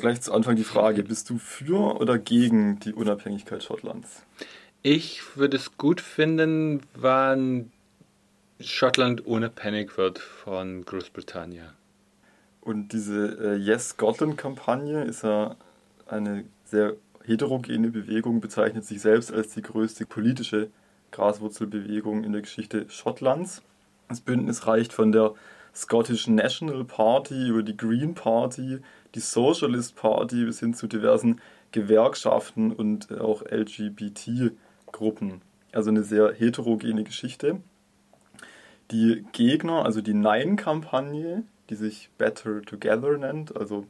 Gleich zu Anfang die Frage, bist du für oder gegen die Unabhängigkeit Schottlands? Ich würde es gut finden, wenn Schottland unabhängig wird von Großbritannien. Und diese äh, Yes Scotland-Kampagne ist ja eine sehr heterogene Bewegung, bezeichnet sich selbst als die größte politische Graswurzelbewegung in der Geschichte Schottlands. Das Bündnis reicht von der Scottish National Party über die Green Party, die Socialist Party bis hin zu diversen Gewerkschaften und auch LGBT-Gruppen. Also eine sehr heterogene Geschichte. Die Gegner, also die Nein-Kampagne, die sich Better Together nennt, also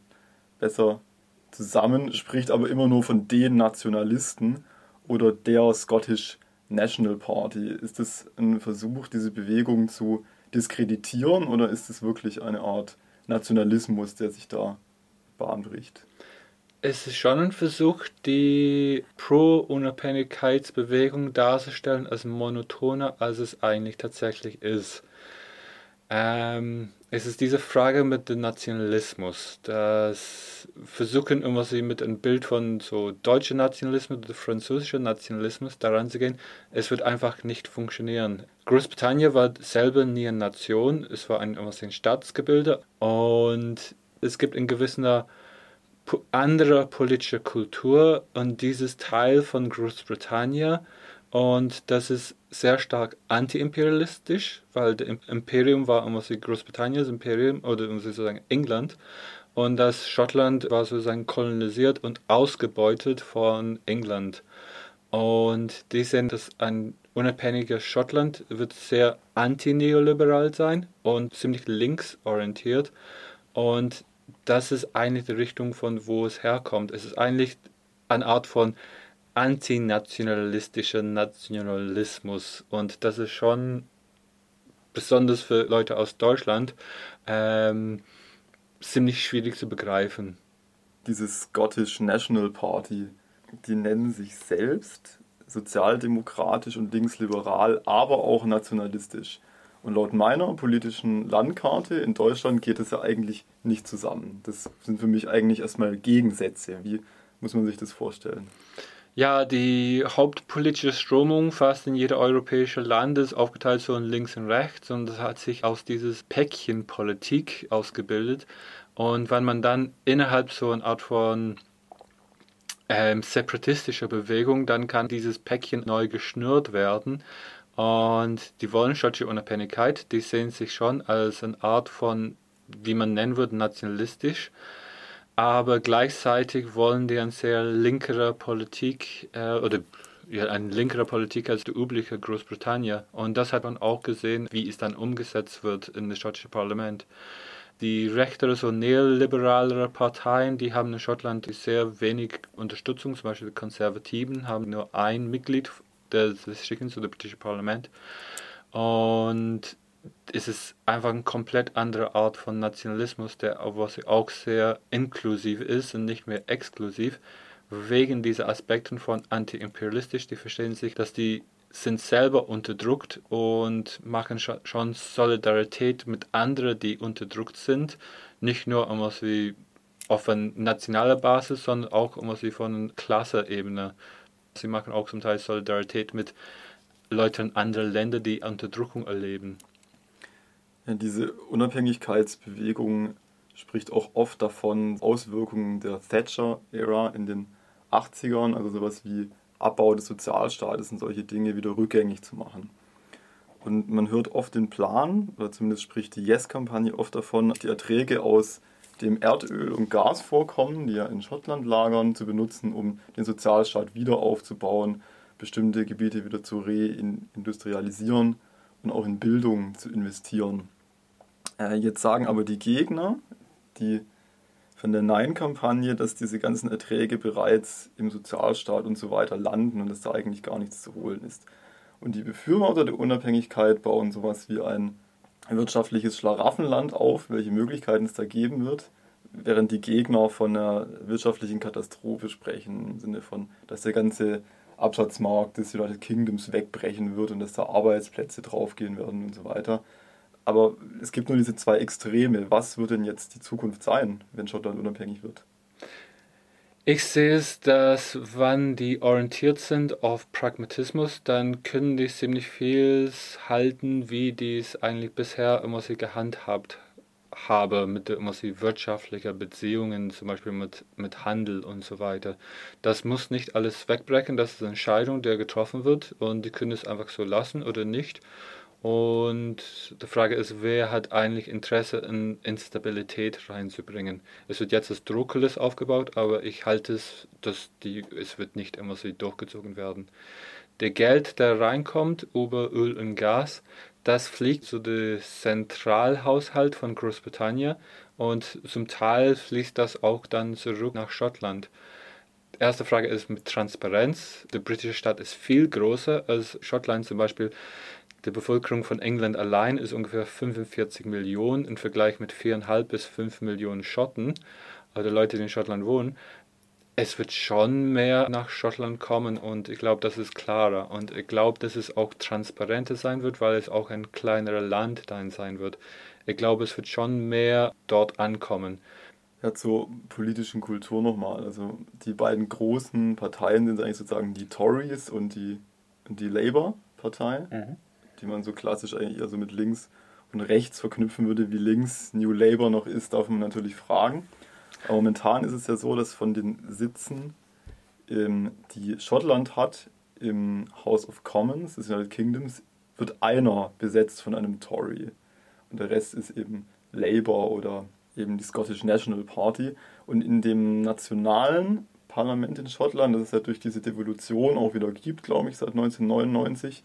besser zusammen, spricht aber immer nur von den Nationalisten oder der Scottish National Party. Ist das ein Versuch, diese Bewegung zu diskreditieren oder ist es wirklich eine Art Nationalismus, der sich da Bahn bricht? Es ist schon ein Versuch, die Pro-Unabhängigkeitsbewegung darzustellen als monotoner, als es eigentlich tatsächlich ist. Ähm, es ist diese Frage mit dem Nationalismus. Das versuchen immer sie mit einem Bild von so deutscher Nationalismus oder französischer Nationalismus daran zu gehen. Es wird einfach nicht funktionieren. Großbritannien war selber nie eine Nation, es war ein, ein Staatsgebilde und es gibt in gewisser anderer politischer Kultur und dieses Teil von Großbritannien und das ist sehr stark anti-imperialistisch, weil das Imperium war immer so Großbritanniens Imperium oder sozusagen England und das Schottland war sozusagen kolonisiert und ausgebeutet von England. Und die sehen, dass ein unabhängiges Schottland wird sehr anti-neoliberal sein und ziemlich linksorientiert. Und das ist eigentlich die Richtung, von wo es herkommt. Es ist eigentlich eine Art von antinationalistischer Nationalismus. Und das ist schon besonders für Leute aus Deutschland ähm, ziemlich schwierig zu begreifen. Diese Scottish National Party, die nennen sich selbst sozialdemokratisch und linksliberal, aber auch nationalistisch. Und laut meiner politischen Landkarte in Deutschland geht es ja eigentlich nicht zusammen. Das sind für mich eigentlich erstmal Gegensätze. Wie muss man sich das vorstellen? Ja, die hauptpolitische Strömung fast in jeder europäische Land ist aufgeteilt so in links und rechts und das hat sich aus dieses Päckchenpolitik ausgebildet. Und wenn man dann innerhalb so einer Art von ähm, separatistischer Bewegung, dann kann dieses Päckchen neu geschnürt werden. Und die wollen schottische Unabhängigkeit, die sehen sich schon als eine Art von, wie man nennen würde, nationalistisch aber gleichzeitig wollen die eine sehr linkere Politik äh, oder ja, eine linkere Politik als die übliche Großbritannien. Und das hat man auch gesehen, wie es dann umgesetzt wird in das schottische Parlament. Die rechtere, so neoliberalere Parteien, die haben in Schottland sehr wenig Unterstützung. Zum Beispiel die Konservativen haben nur ein Mitglied des Schicken zu dem britischen Parlament. Und ist es einfach eine komplett andere Art von Nationalismus, der auch sehr inklusiv ist und nicht mehr exklusiv, wegen dieser Aspekten von anti-imperialistisch. Die verstehen sich, dass die sind selber unterdrückt und machen schon Solidarität mit anderen, die unterdrückt sind. Nicht nur auf einer nationalen Basis, sondern auch um von Klasse-Ebene. Sie machen auch zum Teil Solidarität mit Leuten anderer Länder, die Unterdrückung erleben. Ja, diese Unabhängigkeitsbewegung spricht auch oft davon, Auswirkungen der Thatcher-Ära in den 80ern, also sowas wie Abbau des Sozialstaates und solche Dinge wieder rückgängig zu machen. Und man hört oft den Plan, oder zumindest spricht die Yes-Kampagne oft davon, die Erträge aus dem Erdöl- und Gasvorkommen, die ja in Schottland lagern, zu benutzen, um den Sozialstaat wieder aufzubauen, bestimmte Gebiete wieder zu reindustrialisieren und auch in Bildung zu investieren. Äh, jetzt sagen aber die Gegner, die von der Nein-Kampagne, dass diese ganzen Erträge bereits im Sozialstaat und so weiter landen und dass da eigentlich gar nichts zu holen ist. Und die Befürworter der Unabhängigkeit bauen sowas wie ein wirtschaftliches Schlaraffenland auf, welche Möglichkeiten es da geben wird, während die Gegner von einer wirtschaftlichen Katastrophe sprechen, im Sinne von, dass der ganze Absatzmarkt des United Kingdoms wegbrechen wird und dass da Arbeitsplätze draufgehen werden und so weiter. Aber es gibt nur diese zwei Extreme. Was wird denn jetzt die Zukunft sein, wenn Schottland unabhängig wird? Ich sehe es, dass wenn die orientiert sind auf Pragmatismus, dann können die ziemlich viel halten, wie die es eigentlich bisher immer sie gehandhabt habe mit immer sie wirtschaftlicher Beziehungen, zum Beispiel mit, mit Handel und so weiter. Das muss nicht alles wegbrechen, das ist eine Entscheidung, der getroffen wird und die können es einfach so lassen oder nicht. Und die Frage ist, wer hat eigentlich Interesse in Instabilität reinzubringen? Es wird jetzt das Druckeles aufgebaut, aber ich halte es, dass die, es wird nicht immer so durchgezogen werden. Der Geld, der reinkommt über Öl und Gas, das fliegt zu dem Zentralhaushalt von Großbritannien und zum Teil fließt das auch dann zurück nach Schottland. Erste Frage ist mit Transparenz. Die britische Stadt ist viel größer als Schottland zum Beispiel. Die Bevölkerung von England allein ist ungefähr 45 Millionen im Vergleich mit 4,5 bis 5 Millionen Schotten, also Leute, die in Schottland wohnen. Es wird schon mehr nach Schottland kommen und ich glaube, das ist klarer. Und ich glaube, dass es auch transparenter sein wird, weil es auch ein kleineres Land dann sein wird. Ich glaube, es wird schon mehr dort ankommen. Ja, zur politischen Kultur nochmal. Also die beiden großen Parteien sind eigentlich sozusagen die Tories und die, die Labour-Partei. Mhm die man so klassisch eigentlich eher so mit links und rechts verknüpfen würde, wie links New Labour noch ist, darf man natürlich fragen. Aber momentan ist es ja so, dass von den Sitzen, ähm, die Schottland hat im House of Commons des United Kingdoms, wird einer besetzt von einem Tory. Und der Rest ist eben Labour oder eben die Scottish National Party. Und in dem nationalen Parlament in Schottland, das es ja durch diese Devolution auch wieder gibt, glaube ich, seit 1999,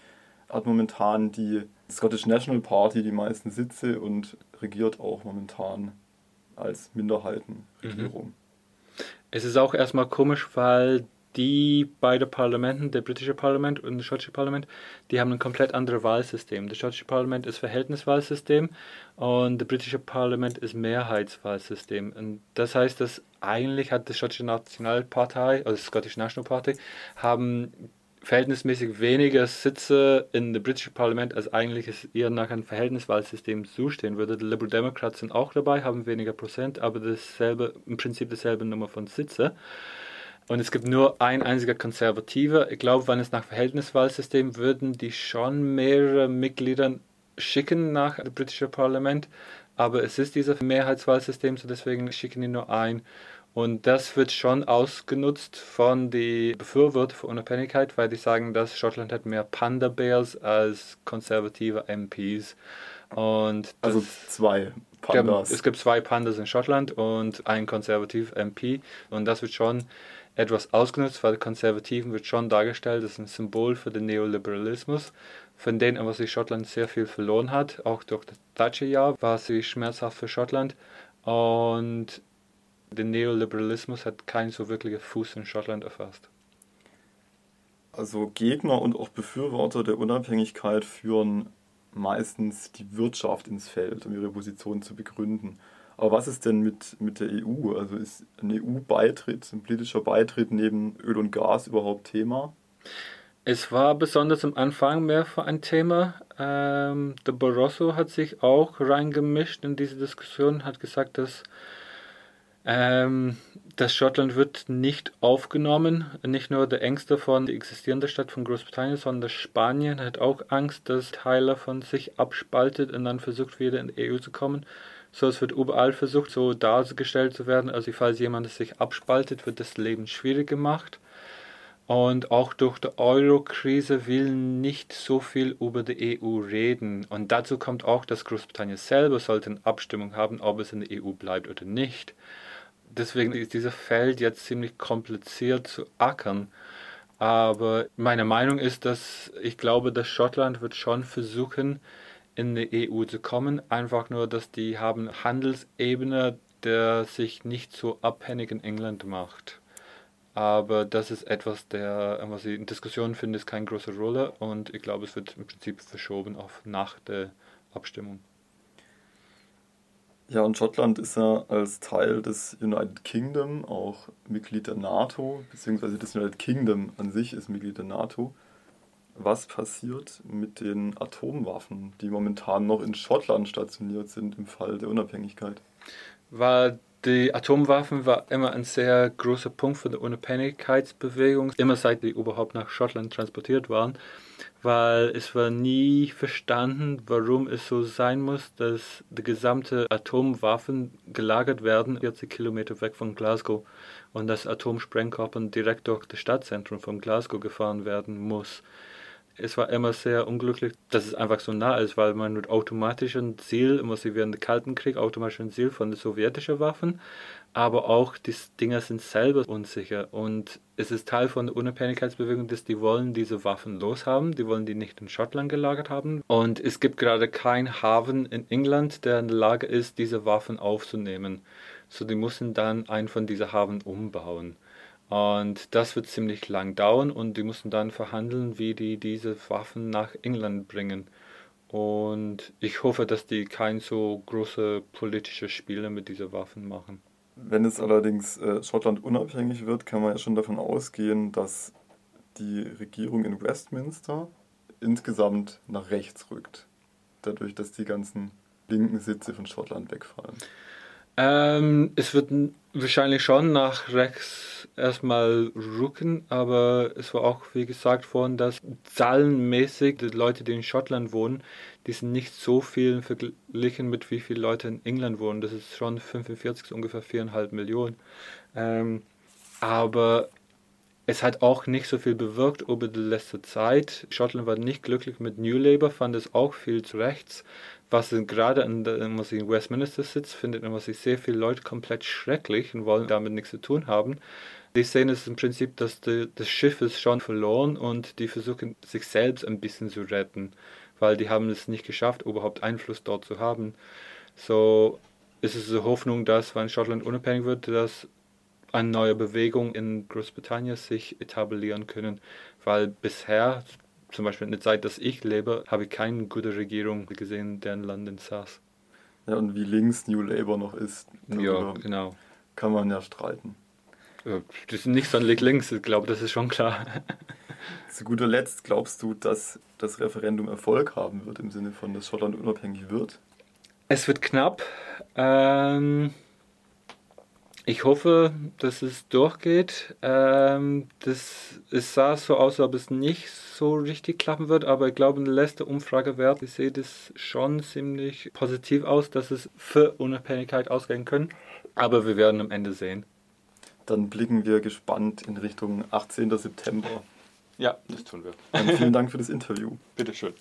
hat momentan die Scottish National Party die meisten Sitze und regiert auch momentan als Minderheitenregierung. Mhm. Es ist auch erstmal komisch, weil die beiden Parlamenten, der britische Parlament und das schottische Parlament, die haben ein komplett anderes Wahlsystem. Das schottische Parlament ist Verhältniswahlsystem und das britische Parlament ist Mehrheitswahlsystem. Und das heißt, dass eigentlich hat die schottische Nationalpartei, also die Scottish National Party, haben verhältnismäßig weniger Sitze in dem britischen Parlament, als eigentlich es eher nach einem Verhältniswahlsystem zustehen würde. Die Liberal Democrats sind auch dabei, haben weniger Prozent, aber dasselbe, im Prinzip dieselbe Nummer von Sitze. Und es gibt nur ein einziger Konservativer. Ich glaube, wenn es nach Verhältniswahlsystem würden die schon mehrere Mitglieder schicken nach dem britischen Parlament. Aber es ist dieses Mehrheitswahlsystem, so deswegen schicken die nur ein. Und das wird schon ausgenutzt von den Befürwortern für Unabhängigkeit, weil die sagen, dass Schottland hat mehr Panda Bears als konservative MPs. Und also zwei Pandas. Es gibt zwei Pandas in Schottland und ein konservativ MP. Und das wird schon etwas ausgenutzt, weil Konservativen wird schon dargestellt als ein Symbol für den Neoliberalismus, von denen aber sich Schottland sehr viel verloren hat. Auch durch das Thatcher-Jahr war sie schmerzhaft für Schottland. Und der Neoliberalismus hat keinen so wirklichen Fuß in Schottland erfasst. Also Gegner und auch Befürworter der Unabhängigkeit führen meistens die Wirtschaft ins Feld, um ihre Position zu begründen. Aber was ist denn mit, mit der EU? Also ist ein EU-Beitritt, ein politischer Beitritt neben Öl und Gas überhaupt Thema? Es war besonders am Anfang mehr für ein Thema. Ähm, der Barroso hat sich auch reingemischt in diese Diskussion, hat gesagt, dass ähm, das Schottland wird nicht aufgenommen. Nicht nur der Ängste von der existierenden Stadt von Großbritannien, sondern Spanien hat auch Angst, dass Teile von sich abspaltet und dann versucht wieder in die EU zu kommen. So, es wird überall versucht, so dargestellt zu werden. Also, falls jemand sich abspaltet, wird das Leben schwierig gemacht. Und auch durch die Euro-Krise will nicht so viel über die EU reden. Und dazu kommt auch, dass Großbritannien selber sollte eine Abstimmung haben, ob es in der EU bleibt oder nicht deswegen ist dieses Feld jetzt ziemlich kompliziert zu ackern. Aber meine Meinung ist, dass ich glaube, dass Schottland wird schon versuchen, in die EU zu kommen. Einfach nur, dass die haben Handelsebene, der sich nicht so abhängig in England macht. Aber das ist etwas, der, was ich in Diskussionen finde, ist keine große Rolle und ich glaube, es wird im Prinzip verschoben auf nach der Abstimmung. Ja, und Schottland ist ja als Teil des United Kingdom auch Mitglied der NATO, beziehungsweise das United Kingdom an sich ist Mitglied der NATO. Was passiert mit den Atomwaffen, die momentan noch in Schottland stationiert sind im Fall der Unabhängigkeit? Weil Die Atomwaffen war immer ein sehr großer Punkt für die Unabhängigkeitsbewegung, immer seit die überhaupt nach Schottland transportiert waren, weil es war nie verstanden, warum es so sein muss, dass die gesamte Atomwaffen gelagert werden, 40 Kilometer weg von Glasgow und dass Atomsprengkörper direkt durch das Stadtzentrum von Glasgow gefahren werden muss es war immer sehr unglücklich, dass es einfach so nah ist, weil man mit automatischen Ziel, immer sie während des Kalten Krieg, automatischen Ziel von den sowjetischen Waffen, aber auch die Dinger sind selber unsicher und es ist Teil von der Unabhängigkeitsbewegung, dass die wollen diese Waffen loshaben, die wollen die nicht in Schottland gelagert haben und es gibt gerade keinen Hafen in England, der in der Lage ist, diese Waffen aufzunehmen. So die müssen dann einen von diesen Hafen umbauen. Und das wird ziemlich lang dauern und die mussten dann verhandeln, wie die diese Waffen nach England bringen. Und ich hoffe, dass die kein so große politische Spiele mit diesen Waffen machen. Wenn es allerdings äh, Schottland unabhängig wird, kann man ja schon davon ausgehen, dass die Regierung in Westminster insgesamt nach rechts rückt. Dadurch, dass die ganzen linken Sitze von Schottland wegfallen. Ähm, es wird wahrscheinlich schon nach rechts erstmal rücken, aber es war auch, wie gesagt worden, dass zahlenmäßig die Leute, die in Schottland wohnen, die sind nicht so viel verglichen mit wie viele Leute in England wohnen. Das ist schon 45, ungefähr 4,5 Millionen. Ähm, aber es hat auch nicht so viel bewirkt über die letzte Zeit. Schottland war nicht glücklich mit New Labour, fand es auch viel zu rechts. Was gerade in, der, in Westminster sitzt, findet ich sehr viele Leute komplett schrecklich und wollen damit nichts zu tun haben. Die sehen es im Prinzip, dass die, das Schiff ist schon verloren und die versuchen sich selbst ein bisschen zu retten, weil die haben es nicht geschafft, überhaupt Einfluss dort zu haben. So ist es die Hoffnung, dass wenn Schottland unabhängig wird, dass eine neue Bewegung in Großbritannien sich etablieren können, weil bisher, zum Beispiel in der Zeit, dass ich lebe, habe ich keine gute Regierung gesehen, deren London saß. Ja, und wie links New Labour noch ist, ja, genau. kann man ja streiten. Das ist nicht sonderlich links, ich glaube, das ist schon klar. Zu guter Letzt glaubst du, dass das Referendum Erfolg haben wird, im Sinne von, dass Schottland unabhängig wird? Es wird knapp. Ähm, ich hoffe, dass es durchgeht. Ähm, das, es sah so aus, als ob es nicht so richtig klappen wird, aber ich glaube, in der letzten Umfragewert sieht es schon ziemlich positiv aus, dass es für Unabhängigkeit ausgehen können. Aber wir werden am Ende sehen. Dann blicken wir gespannt in Richtung 18. September. Ja, das tun wir. Dann vielen Dank für das Interview. Bitteschön.